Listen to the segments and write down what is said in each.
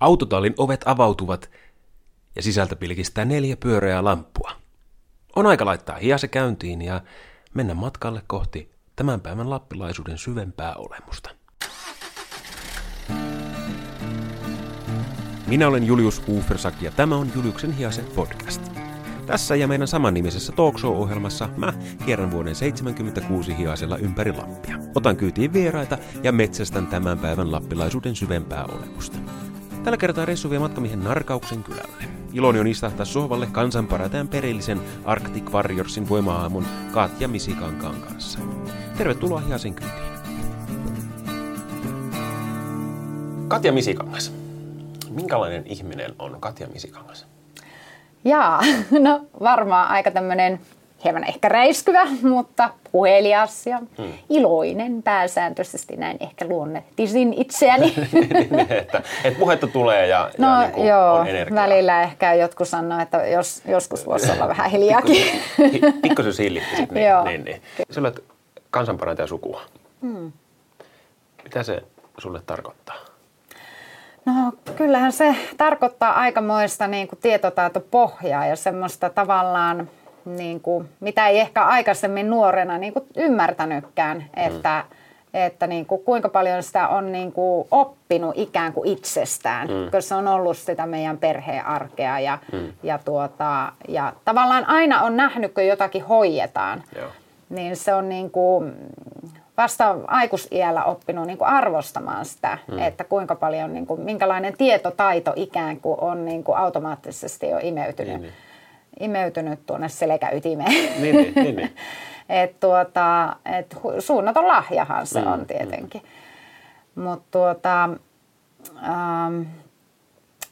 Autotallin ovet avautuvat ja sisältä pilkistää neljä pyöreää lamppua. On aika laittaa hiase käyntiin ja mennä matkalle kohti tämän päivän lappilaisuuden syvempää olemusta. Minä olen Julius Ufersak ja tämä on Juliuksen hiase podcast. Tässä ja meidän samannimisessä talkshow-ohjelmassa mä kierrän vuoden 76 hiasella ympäri Lappia. Otan kyytiin vieraita ja metsästän tämän päivän lappilaisuuden syvempää olemusta. Tällä kertaa reissu vie matkamiehen Narkauksen kylälle. Iloni on istahtaa sohvalle kansanparataan perillisen Arctic Warriorsin voima-aamun Katja Misikankaan kanssa. Tervetuloa Hiasen kyytiin. Katja Misikangas. Minkälainen ihminen on Katja Misikangas? Jaa, no varmaan aika tämmöinen hieman ehkä räiskyvä, mutta puhelias ja hmm. iloinen pääsääntöisesti näin ehkä luonnehtisin itseäni. Niin, että, että puhetta tulee ja, no, ja niin joo, on energiaa. välillä ehkä jotkut sanoo, että jos, joskus voisi olla vähän hiljaakin. Pikkusen sillitti sitten. Niin, joo. niin, niin. Sä olet kansanparantaja sukua. Hmm. Mitä se sulle tarkoittaa? No kyllähän se tarkoittaa aikamoista niin kuin tietotaitopohjaa ja semmoista tavallaan, niin kuin, mitä ei ehkä aikaisemmin nuorena niin kuin ymmärtänytkään, mm. että, että niin kuin, kuinka paljon sitä on niin kuin, oppinut ikään kuin itsestään, mm. koska se on ollut sitä meidän perheen arkea ja, mm. ja, tuota, ja tavallaan aina on nähnyt, kun jotakin hoidetaan, Joo. niin se on niin kuin, vasta aikuisiällä oppinut niin kuin arvostamaan sitä, mm. että kuinka paljon, niin kuin, minkälainen tietotaito ikään kuin on niin kuin automaattisesti jo imeytynyt, niin, niin. Imeytynyt tuonne selkäytimeen. Niin, niin, niin, niin. et tuota, et suunnaton lahjahan se mm, on tietenkin. Mm. Mutta tuota, ähm,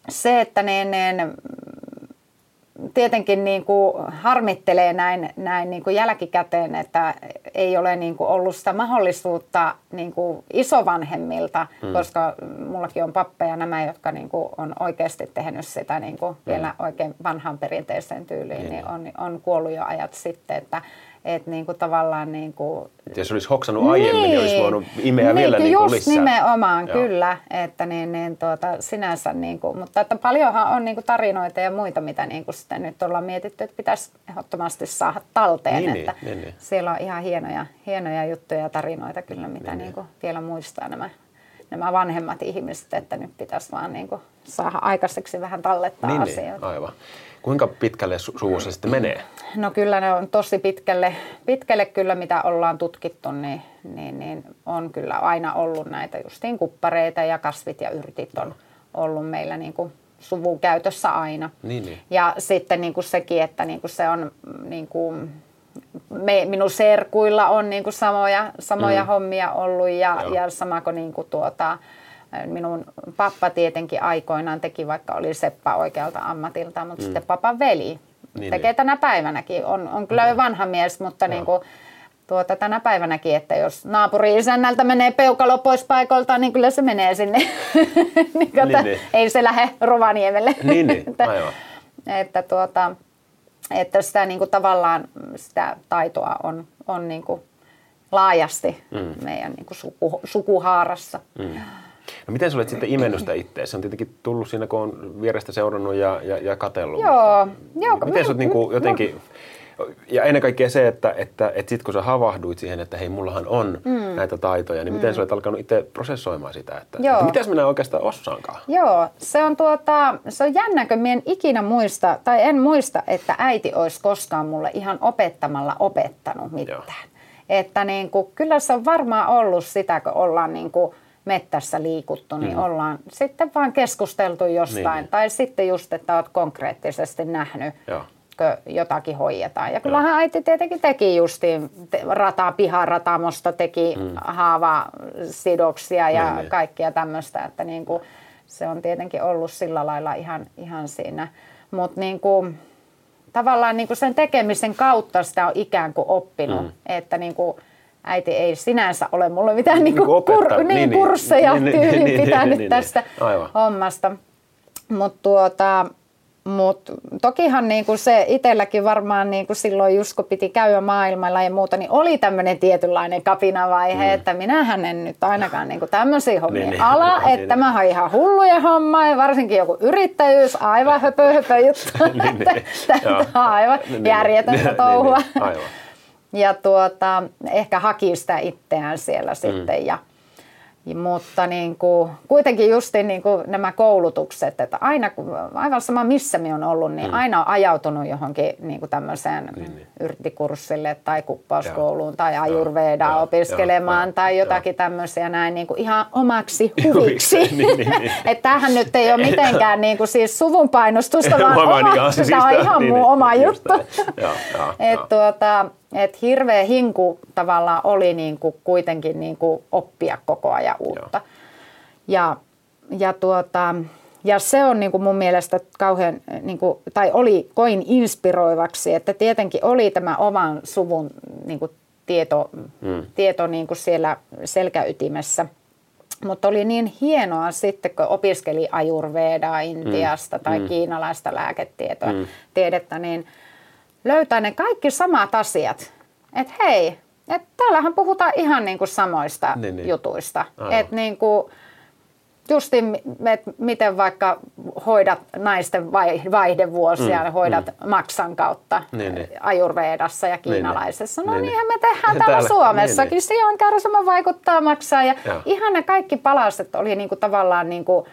se, että ne, ne tietenkin niin kuin harmittelee näin, näin niin kuin jälkikäteen, että ei ole niin kuin ollut sitä mahdollisuutta niin kuin isovanhemmilta, mm. koska mullakin on pappeja nämä, jotka niin kuin on oikeasti tehnyt sitä niin kuin mm. vielä oikein vanhan perinteiseen tyyliin, niin, niin on, on kuollut jo ajat sitten, että että niin kuin tavallaan niin kuin... Jos olisi hoksannut aiemmin, niin, niin olisi voinut imeä niin, vielä niin kuin lisää. nimenomaan, Joo. kyllä. Että niin, niin tuota, sinänsä niin kuin, mutta että paljonhan on niin kuin tarinoita ja muita, mitä niin kuin sitten nyt ollaan mietitty, että pitäisi ehdottomasti saada talteen. Niin, että niin, niin. Siellä on ihan hienoja, hienoja juttuja ja tarinoita kyllä, mitä niin, niin kuin vielä muistaa nämä nämä vanhemmat ihmiset, että nyt pitäisi vaan niin kuin saada aikaiseksi vähän tallettaa niin, niin asioita. Niin, aivan. Kuinka pitkälle su- suvussa sitten menee? No kyllä ne on tosi pitkälle, pitkälle kyllä mitä ollaan tutkittu, niin, niin, niin on kyllä aina ollut näitä justiin kuppareita ja kasvit ja yrtit on ollut meillä niin kuin suvun käytössä aina. Niin, niin. Ja sitten niin kuin sekin, että niin kuin se on niin kuin, me, minun serkuilla on niin kuin samoja, samoja mm. hommia ollut ja, ja sama kuin, niin kuin tuota, minun pappa tietenkin aikoinaan teki, vaikka oli seppä oikealta ammatilta, mutta mm. sitten papan veli niin, tekee niin. tänä päivänäkin. On, on kyllä jo vanha mies, mutta niin kuin, tuota, tänä päivänäkin, että jos naapuri-isännältä menee peukalo pois paikolta, niin kyllä se menee sinne. niin, niin, niin. Ei se lähde Rovaniemelle. Niin, niin. Aivan. että, että, tuota, että sitä niin kuin, tavallaan sitä taitoa on, on niin kuin, laajasti mm. meidän niin kuin, suku, sukuhaarassa. Mm. No miten sä olet sitten imennyt sitä itseäsi? Se on tietenkin tullut siinä, kun on vierestä seurannut ja, ja, ja katsellut. Joo. Mutta, joo miten sä oot niin kuin jotenkin... Ja ennen kaikkea se, että, että, että sitten kun sä havahduit siihen, että hei, mullahan on mm. näitä taitoja, niin miten mm. sä olet alkanut itse prosessoimaan sitä, että, Joo. että mitäs minä oikeastaan osaankaan? Joo, se on, tuota, se on jännä, kun en ikinä muista, tai en muista, että äiti olisi koskaan mulle ihan opettamalla opettanut mitään. Joo. Että niin kuin, kyllä se on varmaan ollut sitä, kun ollaan niin kuin, mettässä liikuttu, niin mm. ollaan sitten vaan keskusteltu jostain. Niin, niin. Tai sitten just, että olet konkreettisesti nähnyt, Joo. Jotakin hoidetaan. Ja kyllähän Joo. äiti tietenkin teki justiin rataa piharatamosta, teki mm. haavasidoksia ja niin, niin. kaikkia tämmöistä, että niin kuin, se on tietenkin ollut sillä lailla ihan, ihan siinä. Mutta niin kuin, tavallaan niin kuin sen tekemisen kautta sitä on ikään kuin oppinut, mm. että niin kuin, äiti ei sinänsä ole mulle mitään niin kuin kur, niin, niin, kursseja niin, niin tyyliin niin, pitänyt niin, niin, tästä Aivan. hommasta. Mutta tuota, mutta tokihan niin kuin se itselläkin varmaan niin kuin silloin just kun piti käydä maailmalla ja muuta, niin oli tämmöinen tietynlainen kapinavaihe, mm. että minähän en nyt ainakaan niin kuin tämmöisiä hommia niin, niin, ala, niin, että niin. mä oon ihan hulluja homma ja varsinkin joku yrittäjyys, aivan höpö höpö juttu, niin, niin, että on aivan niin, niin, järjetöntä niin, touhua. Niin, niin, aivan. Ja tuota, ehkä haki sitä itseään siellä mm. sitten ja mutta niin kuin, kuitenkin just niin kuin nämä koulutukset, että aina, aivan sama missä me on ollut, niin mm. aina on ajautunut johonkin niin kuin tämmöiseen niin, niin. yrttikurssille tai kuppauskouluun tai ajurvedaa ja, opiskelemaan ja, tai jotakin ja. tämmöisiä näin niin kuin ihan omaksi huviksi. niin, niin, niin. että tämähän nyt ei ole mitenkään niin kuin siis suvun painostusta, vaan oma, tämä siis on ihan niin, muu niin, oma juttu. että tuota, et hirveä hinku tavallaan oli niin kuin kuitenkin niin kuin oppia koko ajan uutta. Ja, ja, tuota, ja se on niin kuin mun mielestä kauhean, niin kuin, tai oli koin inspiroivaksi, että tietenkin oli tämä oman suvun niin kuin tieto, hmm. tieto niin kuin siellä selkäytimessä. Mutta oli niin hienoa sitten, kun opiskeli ajurvedaa Intiasta hmm. tai hmm. kiinalaista lääketietoa, hmm. tiedettä, niin – löytää ne kaikki samat asiat. Että hei, et täällähän puhutaan ihan niinku samoista niin, niin. jutuista. Että niinku, justi, että miten vaikka hoidat naisten vaihdevuosia, mm, hoidat mm. maksan kautta niin, niin. ajurveedassa ja niin, niin. kiinalaisessa. No niin, niinhän me tehdään täällä, täällä Suomessakin. Niin, Sian kärsimä vaikuttaa maksaa ja ja ihan ne kaikki palaset oli niinku tavallaan niinku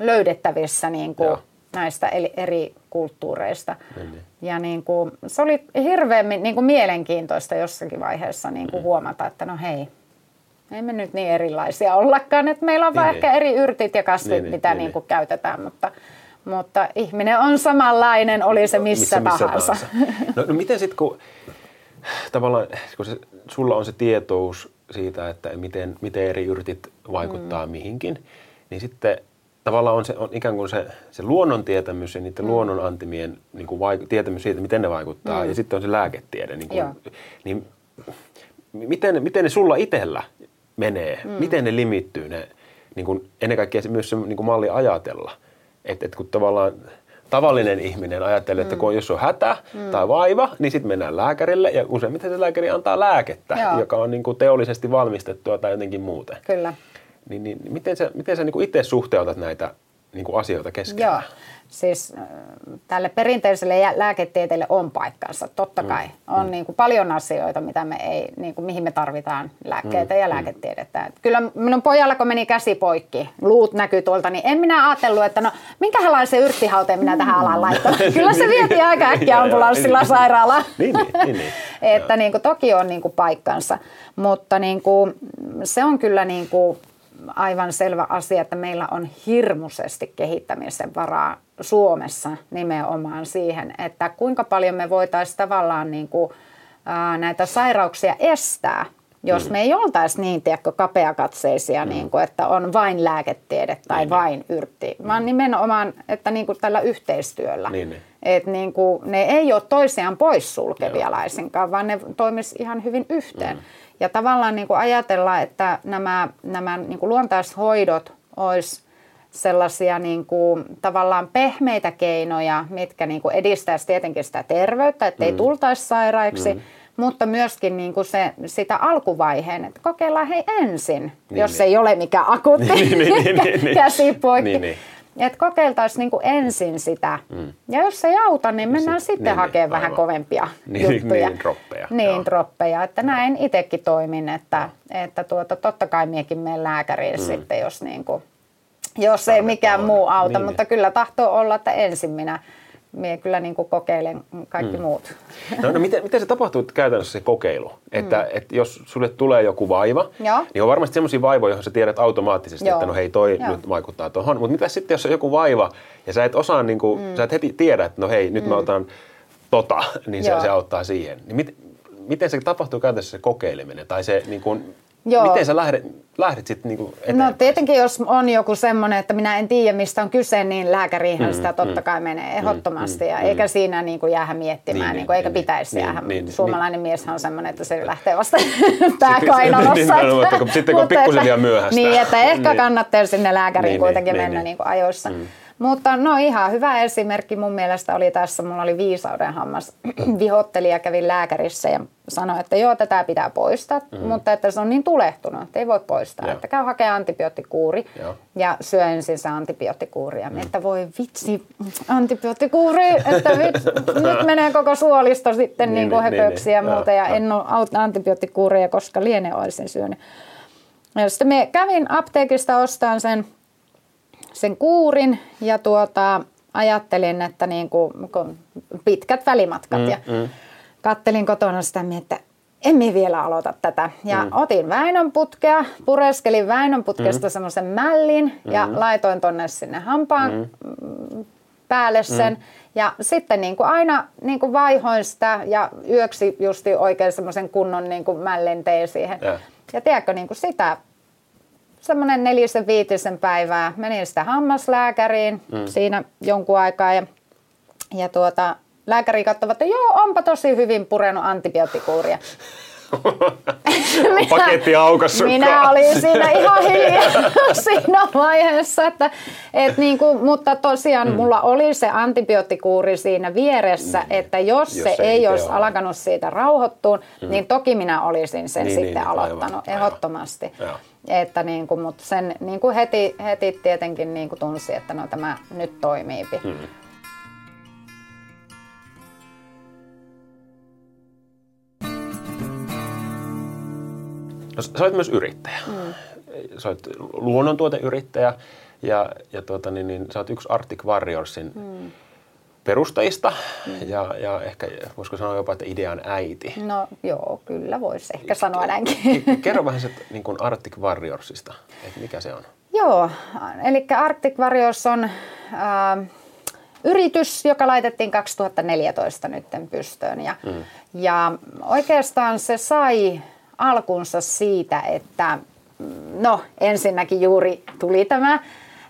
löydettävissä niinku näistä eri kulttuureista. Niin. Ja niin kuin, se oli hirveän niin kuin mielenkiintoista jossakin vaiheessa niin kuin mm. huomata, että no hei, ei me nyt niin erilaisia ollakaan, että meillä on niin, vaan niin. ehkä eri yrtit ja kasvit, niin, niin mitä niin, niin kuin käytetään, mutta, mutta ihminen on samanlainen, oli se missä, missä, tahansa. Missä tahansa. No, no miten sitten, kun tavallaan, kun se, sulla on se tietous siitä, että miten, miten eri yrtit vaikuttaa mm. mihinkin, niin sitten tavallaan on, se, on ikään kuin se, se luonnon tietämys ja niiden mm. luonnon antimien niin kuin vaik- tietämys siitä, miten ne vaikuttaa, mm. ja sitten on se lääketiede. Niin, kuin, niin miten, miten ne sulla itsellä menee? Mm. Miten ne limittyy ne, niin kuin, ennen kaikkea se, myös se niin kuin malli ajatella? Että et kun tavallaan tavallinen ihminen ajattelee, että mm. kun jos on hätä mm. tai vaiva, niin sitten mennään lääkärille ja useimmiten se lääkäri antaa lääkettä, Joo. joka on niin kuin teollisesti valmistettua tai jotenkin muuten. Kyllä. Niin, niin miten sä, miten sä niin itse suhteutat näitä niin kuin asioita keskenään? Joo, siis äh, tälle perinteiselle lääketieteelle on paikkansa, totta mm. kai. On mm. niin kuin paljon asioita, mitä me ei, niin kuin, mihin me tarvitaan lääkkeitä mm. ja mm. lääketiedettä. Mm. Kyllä minun pojalla, kun meni käsi poikki, luut näkyy tuolta, niin en minä ajatellut, että no minkälaisen yrttihauteen minä tähän alan laittaa. Kyllä se vietiin aika äkkiä ambulanssilla sairaalaan. niin, niin, niin, niin. että niin kuin, toki on niin kuin, paikkansa, mutta niin kuin, se on kyllä niin kuin, aivan selvä asia, että meillä on hirmuisesti kehittämisen varaa Suomessa nimenomaan siihen, että kuinka paljon me voitaisiin tavallaan niin kuin, ää, näitä sairauksia estää, jos mm. me ei oltaisi niin tiedätkö, kapeakatseisia, mm. niin kuin, että on vain lääketiede tai niin. vain yrtti, mm. vaan nimenomaan, että niin kuin tällä yhteistyöllä. Niin, niin. Et niin kuin, ne ei ole toisiaan poissulkevia laisinkaan, vaan ne toimisi ihan hyvin yhteen. Mm. Ja tavallaan niin kuin ajatella, että nämä, nämä niin kuin luontaishoidot olisi sellaisia niin kuin, tavallaan pehmeitä keinoja, mitkä niin kuin edistäisi tietenkin sitä terveyttä, ettei mm. tultaisi sairaiksi, mm. mutta myöskin niin kuin se, sitä alkuvaiheen, että kokeillaan hei ensin, niin, jos niin. ei ole mikään akuutti niin, niin, niin, niin, käsipoikki. Niin, niin. Että kokeiltaisiin niin ensin sitä. Mm. Ja jos se ei auta, niin mennään niin, sitten niin, hakemaan niin, vähän kovempia niin, juttuja. Niin, droppeja. Niin, joo. droppeja. Että näin itsekin toimin, että, että tuota, totta kai miekin menen lääkäriin mm. sitten, jos, niin kuin, jos ei mikään muu auta. Niin, mutta niin. kyllä tahtoo olla, että ensin minä minä kyllä niin kuin kokeilen kaikki mm. muut. No, no miten, miten se tapahtuu käytännössä se kokeilu? Että, mm. että jos sulle tulee joku vaiva, Joo. niin on varmasti sellaisia vaivoja, joihin sä tiedät automaattisesti, Joo. että no hei toi Joo. nyt vaikuttaa tuohon. Mutta mitä sitten, jos on joku vaiva ja sä et osaa, niin kuin, mm. sä et heti tiedä, että no hei nyt mm. mä otan tota, niin se, se auttaa siihen. Niin mit, miten se tapahtuu käytännössä se kokeileminen? Tai se niin kuin, Joo. Miten sä lähdet, lähdit sitten niinku eteenpäin? No tietenkin, jos on joku semmoinen, että minä en tiedä, mistä on kyse, niin lääkäriinhän mm, sitä totta mm, kai menee ehdottomasti. Mm, ja mm, eikä siinä niin kuin jäädä miettimään, niin, niin kuin, eikä niin, pitäisi niin, jäädä. Niin, niin, Suomalainen niin. mies on semmoinen, että se lähtee vasta pääkainalossa. niin, niin, sitten kun on pikkusen liian myöhäistä. Niin, että ehkä niin. kannattaa sinne lääkäriin niin, kuitenkin niin, mennä niin, niin kuin ajoissa. Mm. Mutta no ihan hyvä esimerkki mun mielestä oli tässä, mulla oli viisauden hammas vihotteli ja kävin lääkärissä ja sanoi, että joo, tätä pitää poistaa, mm-hmm. mutta että se on niin tulehtunut, että ei voi poistaa. Joo. Että käy hakemaan antibioottikuuri joo. ja syö ensin se antibioottikuuri. Ja mm. että voi vitsi, antibioottikuuri, että vitsi, nyt menee koko suolisto sitten niin, niin kuin niin, niin, ja muuta. Ja, ja en ole antibioottikuuria, koska liene olisin syönyt. Ja sitten me kävin apteekista ostamaan sen sen kuurin ja tuota, ajattelin, että niin kuin, pitkät välimatkat mm, ja mm. kattelin kotona sitä, että emme vielä aloita tätä. Ja mm. otin Väinönputkea, pureskelin Väinönputkesta mm. semmoisen mällin mm. ja laitoin tonne sinne hampaan mm. päälle sen. Mm. Ja sitten niin kuin aina niin kuin vaihoin sitä ja yöksi justi oikein semmoisen kunnon niin kuin mällin tein siihen. Ja, ja tiedätkö, niin kuin sitä semmoinen nelisen viitisen päivää. Menin sitä hammaslääkäriin mm. siinä jonkun aikaa ja, ja tuota, lääkäri katsoi, että joo, onpa tosi hyvin purenut antibioottikuuria. minä, paketti aukassa. Minä olin siinä ihan hiljaa siinä vaiheessa, että, et niin kuin, mutta tosiaan mm. mulla oli se antibioottikuuri siinä vieressä, mm. että jos, jos se ei olisi ole. alkanut siitä rauhoittua, mm. niin toki minä olisin sen niin, sitten niin, aloittanut aivan, ehdottomasti. Aivan. Että niin kuin, mutta sen niin kuin heti, heti tietenkin niin kuin tunsi, että no tämä nyt toimii. Hmm. No, sä olet myös yrittäjä. Mm. Sä olet luonnontuoteyrittäjä ja, ja tuota, niin, niin, sä olet yksi Arctic Warriorsin mm perustajista mm. ja, ja ehkä voisiko sanoa jopa, että idean äiti. No joo, kyllä voisi ehkä sanoa näinkin. Kerro vähän se niin kuin Arctic Warriorsista, että mikä se on? Joo, eli Arctic Warriors on äh, yritys, joka laitettiin 2014 nyt pystyyn ja, mm. ja oikeastaan se sai alkunsa siitä, että no ensinnäkin juuri tuli tämä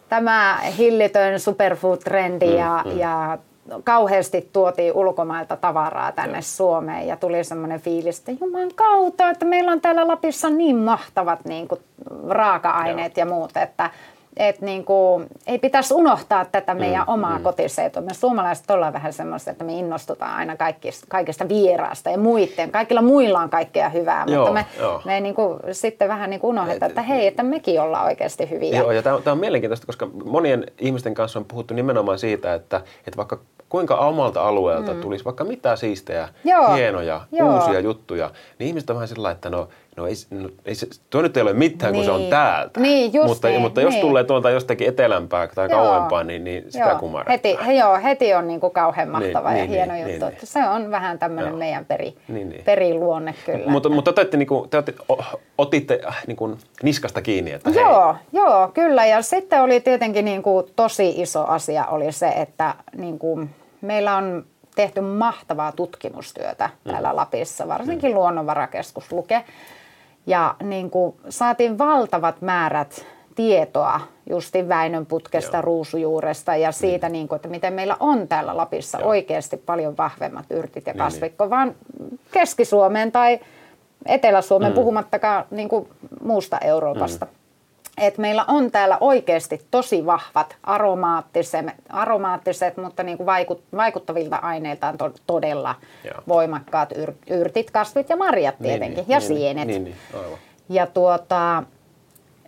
tämä hillitön superfood-trendi mm, ja, mm. ja kauheasti tuotiin ulkomailta tavaraa tänne Joo. Suomeen ja tuli semmoinen fiilis, että juman kautta, että meillä on täällä Lapissa niin mahtavat niin kuin, raaka-aineet Joo. ja muut, että et niin kuin, ei pitäisi unohtaa tätä meidän mm, omaa mm. kotiseutua. Me suomalaiset ollaan vähän semmoista, että me innostutaan aina kaikista, kaikista vieraasta ja muiden. Kaikilla muilla on kaikkea hyvää, joo, mutta me, joo. me niin kuin, sitten vähän niin kuin unohdetaan, että hei, että mekin ollaan oikeasti hyviä. Joo, ja tämä on, tämä on mielenkiintoista, koska monien ihmisten kanssa on puhuttu nimenomaan siitä, että, että vaikka kuinka omalta alueelta mm. tulisi vaikka mitä siistejä, Joo. hienoja, Joo. uusia juttuja, niin ihmiset on vähän sillä että no, no, ei, no ei se, tuo nyt ei ole mitään, niin. kun se on niin. täältä. Niin, just mutta, niin, mutta jos niin. tulee tuolta jostakin etelämpää tai joo. kauempaa, niin, niin sitä joo. Heti, he, joo, heti on niin kuin kauhean niin, mahtava niin, ja niin, hieno niin, juttu. Niin, se on vähän tämmöinen joo. meidän peri, niin, niin. periluonne kyllä. Mutta, mutta te, otitte, niin kuin, te otitte, otitte äh, niin kuin niskasta kiinni, että Joo, hei. joo, kyllä. Ja sitten oli tietenkin niin kuin, tosi iso asia oli se, että niin kuin, meillä on tehty mahtavaa tutkimustyötä mm. täällä Lapissa, varsinkin. Luonnonvarakeskus Luke. Ja niin kuin, saatiin valtavat määrät tietoa justin Väinönputkesta, Joo. ruusujuuresta ja siitä, mm. niin kuin, että miten meillä on täällä Lapissa Joo. oikeasti paljon vahvemmat yrtit ja niin, niin. vaan Keski-Suomeen tai Etelä-Suomeen, mm. puhumattakaan niin kuin muusta Euroopasta. Mm että meillä on täällä oikeasti tosi vahvat aromaattiset, aromaattiset mutta niin kuin vaikut, vaikuttavilta aineiltaan to, todella Joo. voimakkaat yr, yrtit, kasvit ja marjat niin, tietenkin niin, ja niin, sienet. Niin, niin, aivan. Ja tuota,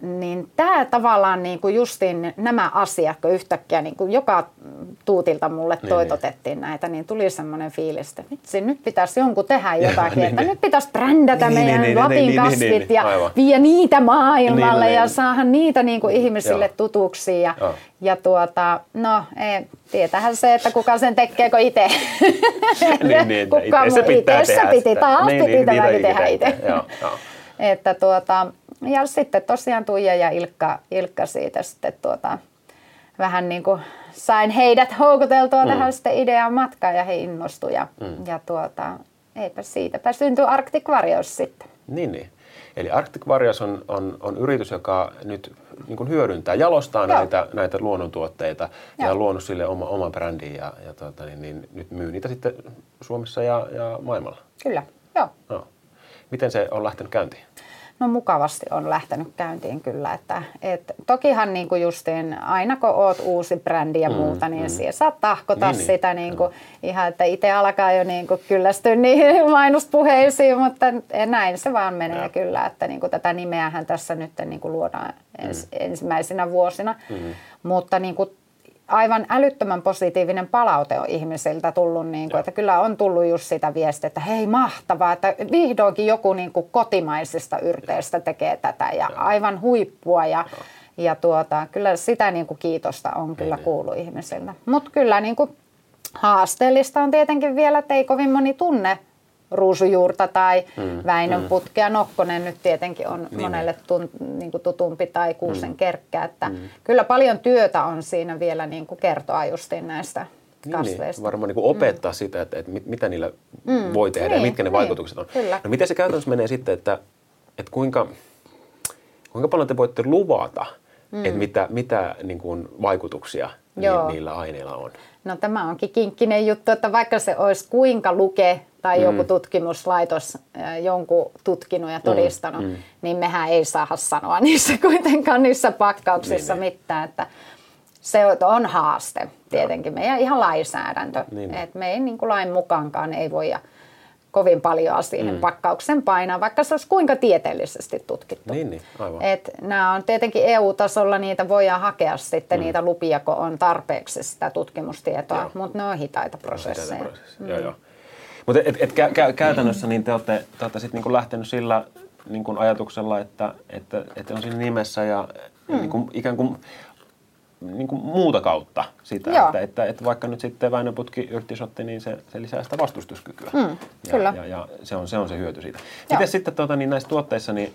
niin tämä tavallaan niin kuin justiin nämä asiat, kun yhtäkkiä niin kuin joka tuutilta mulle niin, toitotettiin niin. näitä, niin tuli semmoinen fiilis, että vitsi, nyt pitäisi jonkun tehdä jotakin, niin, että niin. nyt pitäisi brändätä niin, meidän niin, Lapin niin, kasvit niin, niin, ja aivan. niitä maailmalle niin, ja niin. saahan niitä niin kuin ihmisille Joo. tutuksi. Ja, Joo. ja tuota, no ei, tietähän se, että kuka sen tekee, kun itse. niin, niin, kuka itse pitää itse tehdä piti, taas niin, piti niin, tämäkin tehdä itse. että tuota, ja sitten tosiaan Tuija ja Ilkka, Ilkka siitä sitten tuota, vähän niin kuin sain heidät houkuteltua mm. tähän sitten idean matkaan ja he innostuivat. Ja, mm. ja tuota, eipä siitäpä syntyi Arctic Warriors sitten. Niin, niin. Eli Arctic Warriors on, on, on yritys, joka nyt niin kuin hyödyntää, jalostaa näitä, näitä luonnontuotteita Joo. ja luonut sille oma, oma brändi ja, ja tuota, niin, niin, nyt myy niitä sitten Suomessa ja, ja maailmalla. Kyllä, Joo. No. Miten se on lähtenyt käyntiin? No mukavasti on lähtenyt käyntiin kyllä. Että, et, tokihan niin kuin justiin, aina kun oot uusi brändi ja mm, muuta, niin mm. siellä saat tahkota niin, niin. sitä niin kuin, ihan, että itse alkaa jo niin kuin kyllästyä niihin mainospuheisiin, mutta näin se vaan menee ja. kyllä, että niin kuin tätä nimeähän tässä nyt niin kuin luodaan ens, mm. ensimmäisenä vuosina. Mm. Mutta niin kuin aivan älyttömän positiivinen palaute on ihmisiltä tullut, niin kuin, että kyllä on tullut just sitä viestiä, että hei mahtavaa, että vihdoinkin joku niin kuin kotimaisista yrteistä tekee tätä ja aivan huippua ja, ja tuota, kyllä sitä niin kuin kiitosta on kyllä niin, kuullut ihmisiltä. Mutta kyllä niin kuin haasteellista on tietenkin vielä, että ei kovin moni tunne ruusujuurta tai mm, Väinön mm. putkea. Nokkonen nyt tietenkin on niin. monelle tun, niin kuin tutumpi tai kuusen mm. kerkkä. Että mm. Kyllä paljon työtä on siinä vielä niin kuin kertoa justiin näistä niin, niin. kasveista. Niin, varmaan niin kuin opettaa mm. sitä, että, että mitä niillä mm. voi tehdä niin, ja mitkä ne niin, vaikutukset on. Kyllä. No miten se käytännössä menee sitten, että, että kuinka, kuinka paljon te voitte luvata, mm. että mitä, mitä niin kuin vaikutuksia Joo. niillä aineilla on? No tämä onkin kinkkinen juttu, että vaikka se olisi kuinka luke tai mm. joku tutkimuslaitos jonkun tutkinut ja todistanut, mm. Mm. niin mehän ei saa sanoa niissä kuitenkaan niissä pakkauksissa niin, niin. mitään. Että se on haaste tietenkin, meidän ihan lainsäädäntö. Niin. Et me ei niin kuin lain mukaankaan ei voi kovin paljon siihen mm. pakkauksen painaa, vaikka se olisi kuinka tieteellisesti tutkittu. Niin, niin, aivan. Et nämä on tietenkin EU-tasolla, niitä voidaan hakea sitten mm. niitä lupia, kun on tarpeeksi sitä tutkimustietoa, mutta ne on hitaita prosesseja. Mm. Joo, joo. Mutta et, et, kä, kä, käytännössä niin te olette, te olette sit niinku lähtenyt sillä niinku ajatuksella, että, että, että on siinä nimessä ja mm. niinku, ikään kuin niin kuin muuta kautta sitä, että, että, että, vaikka nyt sitten Väinöputki yrttisotti, niin se, se lisää sitä vastustuskykyä. Mm, ja, kyllä. Ja, ja se, on, se on se hyöty siitä. Miten sitten tuota, niin näissä tuotteissa, niin,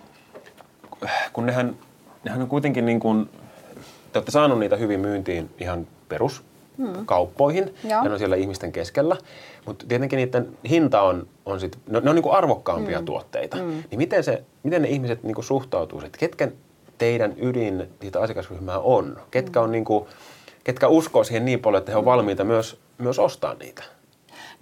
kun nehän, nehän on kuitenkin niin kuin, te olette saaneet niitä hyvin myyntiin ihan perus mm. kauppoihin ja ne on siellä ihmisten keskellä. Mutta tietenkin niiden hinta on, on sit, ne, ne on niinku arvokkaampia mm. tuotteita. Mm. Niin miten, se, miten ne ihmiset niinku suhtautuu? Että ketkä teidän ydin niitä asiakasryhmää on? Ketkä, on niinku, ketkä uskoo siihen niin paljon, että he ovat valmiita myös, myös ostaa niitä?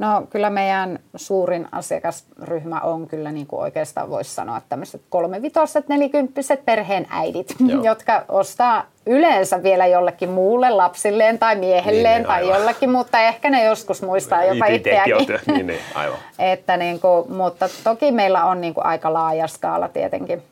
No kyllä meidän suurin asiakasryhmä on kyllä niin kuin oikeastaan voisi sanoa tämmöiset kolmevitoiset, nelikymppiset perheen äidit, Joo. jotka ostaa yleensä vielä jollekin muulle lapsilleen tai miehelleen niin, tai jollekin, mutta ehkä ne joskus muistaa jopa itseäkin. niin, niin, aivan. että niin kuin, mutta toki meillä on niin kuin aika laaja skaala tietenkin,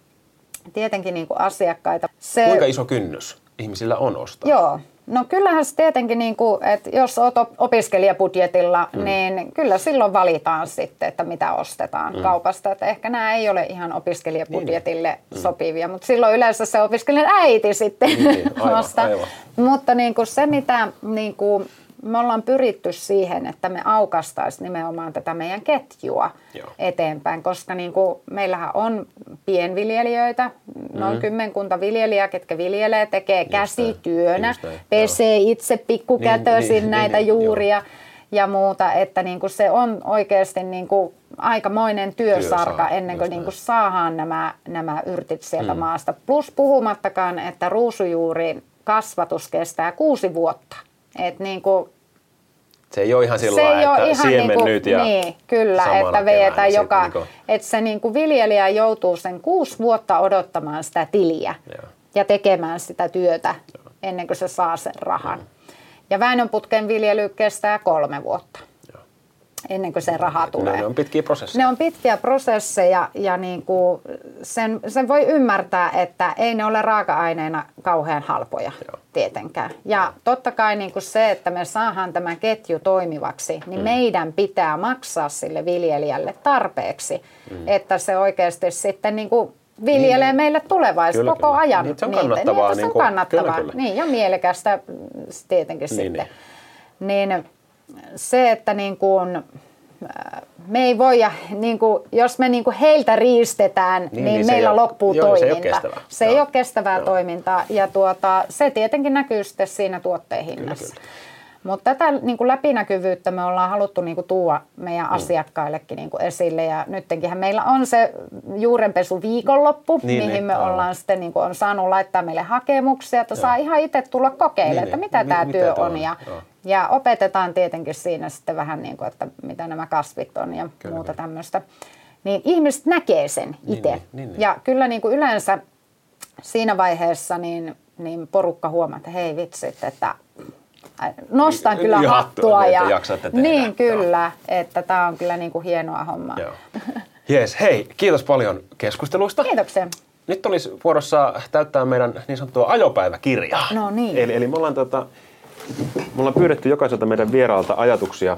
tietenkin niin kuin asiakkaita. Se, Kuinka iso kynnys ihmisillä on ostaa? Joo, No kyllähän se tietenkin, niin kuin, että jos olet opiskelijabudjetilla, mm. niin kyllä silloin valitaan sitten, että mitä ostetaan mm. kaupasta. Että ehkä nämä ei ole ihan opiskelijabudjetille niin. mm. sopivia, mutta silloin yleensä se opiskelijan äiti sitten niin, niin aivan, ostaa. Aivan. Mutta niin kuin se, mitä niin kuin, me ollaan pyritty siihen, että me aukastaisiin nimenomaan tätä meidän ketjua Joo. eteenpäin, koska niin kuin meillähän on pienviljelijöitä, noin mm. kymmenkunta viljelijää, ketkä viljelee, tekee just käsityönä, just pesee Joo. itse pikkukätöisin niin, niin, näitä niin, niin, juuria jo. ja muuta, että niin kuin se on oikeasti niin kuin aikamoinen työsarka Työsaa, ennen kuin, niin kuin saadaan nämä, nämä yrtit sieltä mm. maasta. Plus puhumattakaan, että ruusujuurin kasvatus kestää kuusi vuotta. Et niin kuin, se ei ole ihan sillä lailla, että ihan siemen niinku, nyt ja Niin, kyllä, että veetään joka, niinku... että se niinku viljelijä joutuu sen kuusi vuotta odottamaan sitä tiliä Joo. ja tekemään sitä työtä Joo. ennen kuin se saa sen rahan. Joo. Ja Väinönputken viljely kestää kolme vuotta ennen kuin se raha tulee. Ne on pitkiä prosesseja. Ne on pitkiä prosesseja ja niin kuin sen, sen voi ymmärtää, että ei ne ole raaka-aineena kauhean halpoja Joo. tietenkään. Ja totta kai niin kuin se, että me saadaan tämä ketju toimivaksi, niin mm. meidän pitää maksaa sille viljelijälle tarpeeksi, mm. että se oikeasti sitten niin kuin viljelee niin, meille tulevaisuus koko kyllä. ajan. Niin, se on kannattavaa. Niin, niin, se on kannattavaa. Kyllä, kyllä. Niin, ja mielekästä tietenkin niin, sitten. Niin. niin se, että niin kuin, äh, me ei voi, niin kuin, jos me niin kuin heiltä riistetään, niin, niin, niin meillä loppuu joo, toiminta. Se ei ole kestävää, se ei ole kestävää toimintaa ja tuota, se tietenkin näkyy sitten siinä tuotteen hinnassa. Kyllä, kyllä. Mutta tätä niin kuin läpinäkyvyyttä me ollaan haluttu niin kuin tuoda meidän mm. asiakkaillekin niin kuin esille. Ja nyttenkin meillä on se juurenpesu viikonloppu, niin, mihin niin, me aivan. ollaan sitten niin kuin on saanut laittaa meille hakemuksia, että Joo. saa ihan itse tulla kokeilemaan, niin, että niin. mitä niin. tämä työ on. on. Ja, ja opetetaan tietenkin siinä sitten vähän, niin kuin, että mitä nämä kasvit on ja kyllä, muuta tämmöistä. Niin ihmiset näkee sen itse. Niin, niin, niin. Ja kyllä niin kuin yleensä siinä vaiheessa niin, niin porukka huomaa, että hei vitsit, että nostan kyllä hattua. hattua ja, niin kyllä, että tämä on kyllä niin kuin hienoa hommaa. Jees, hei, kiitos paljon keskustelusta. Kiitoksia. Nyt olisi vuorossa täyttää meidän niin sanottua ajopäiväkirjaa. No niin. Eli, eli me, ollaan, tota, me ollaan pyydetty jokaiselta meidän vieraalta ajatuksia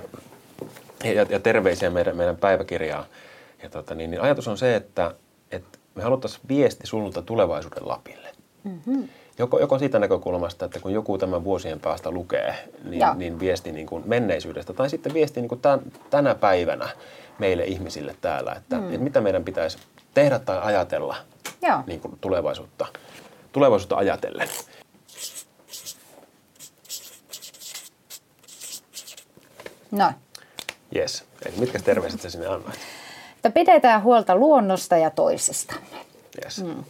ja, ja terveisiä meidän, meidän päiväkirjaa. Ja tota, niin, niin ajatus on se, että, että me haluttaisiin viesti sulta tulevaisuuden Lapille. Mm-hmm. Joko, joko siitä näkökulmasta, että kun joku tämän vuosien päästä lukee, niin, niin viesti niin kuin menneisyydestä, tai sitten viesti niin kuin tämän, tänä päivänä meille ihmisille täällä, että, mm. että mitä meidän pitäisi tehdä tai ajatella Joo. Niin kuin tulevaisuutta, tulevaisuutta ajatellen. No. Yes. Eli mitkä terveiset sä sinne annoit? Että pidetään huolta luonnosta ja toisistamme. Yes. Mm.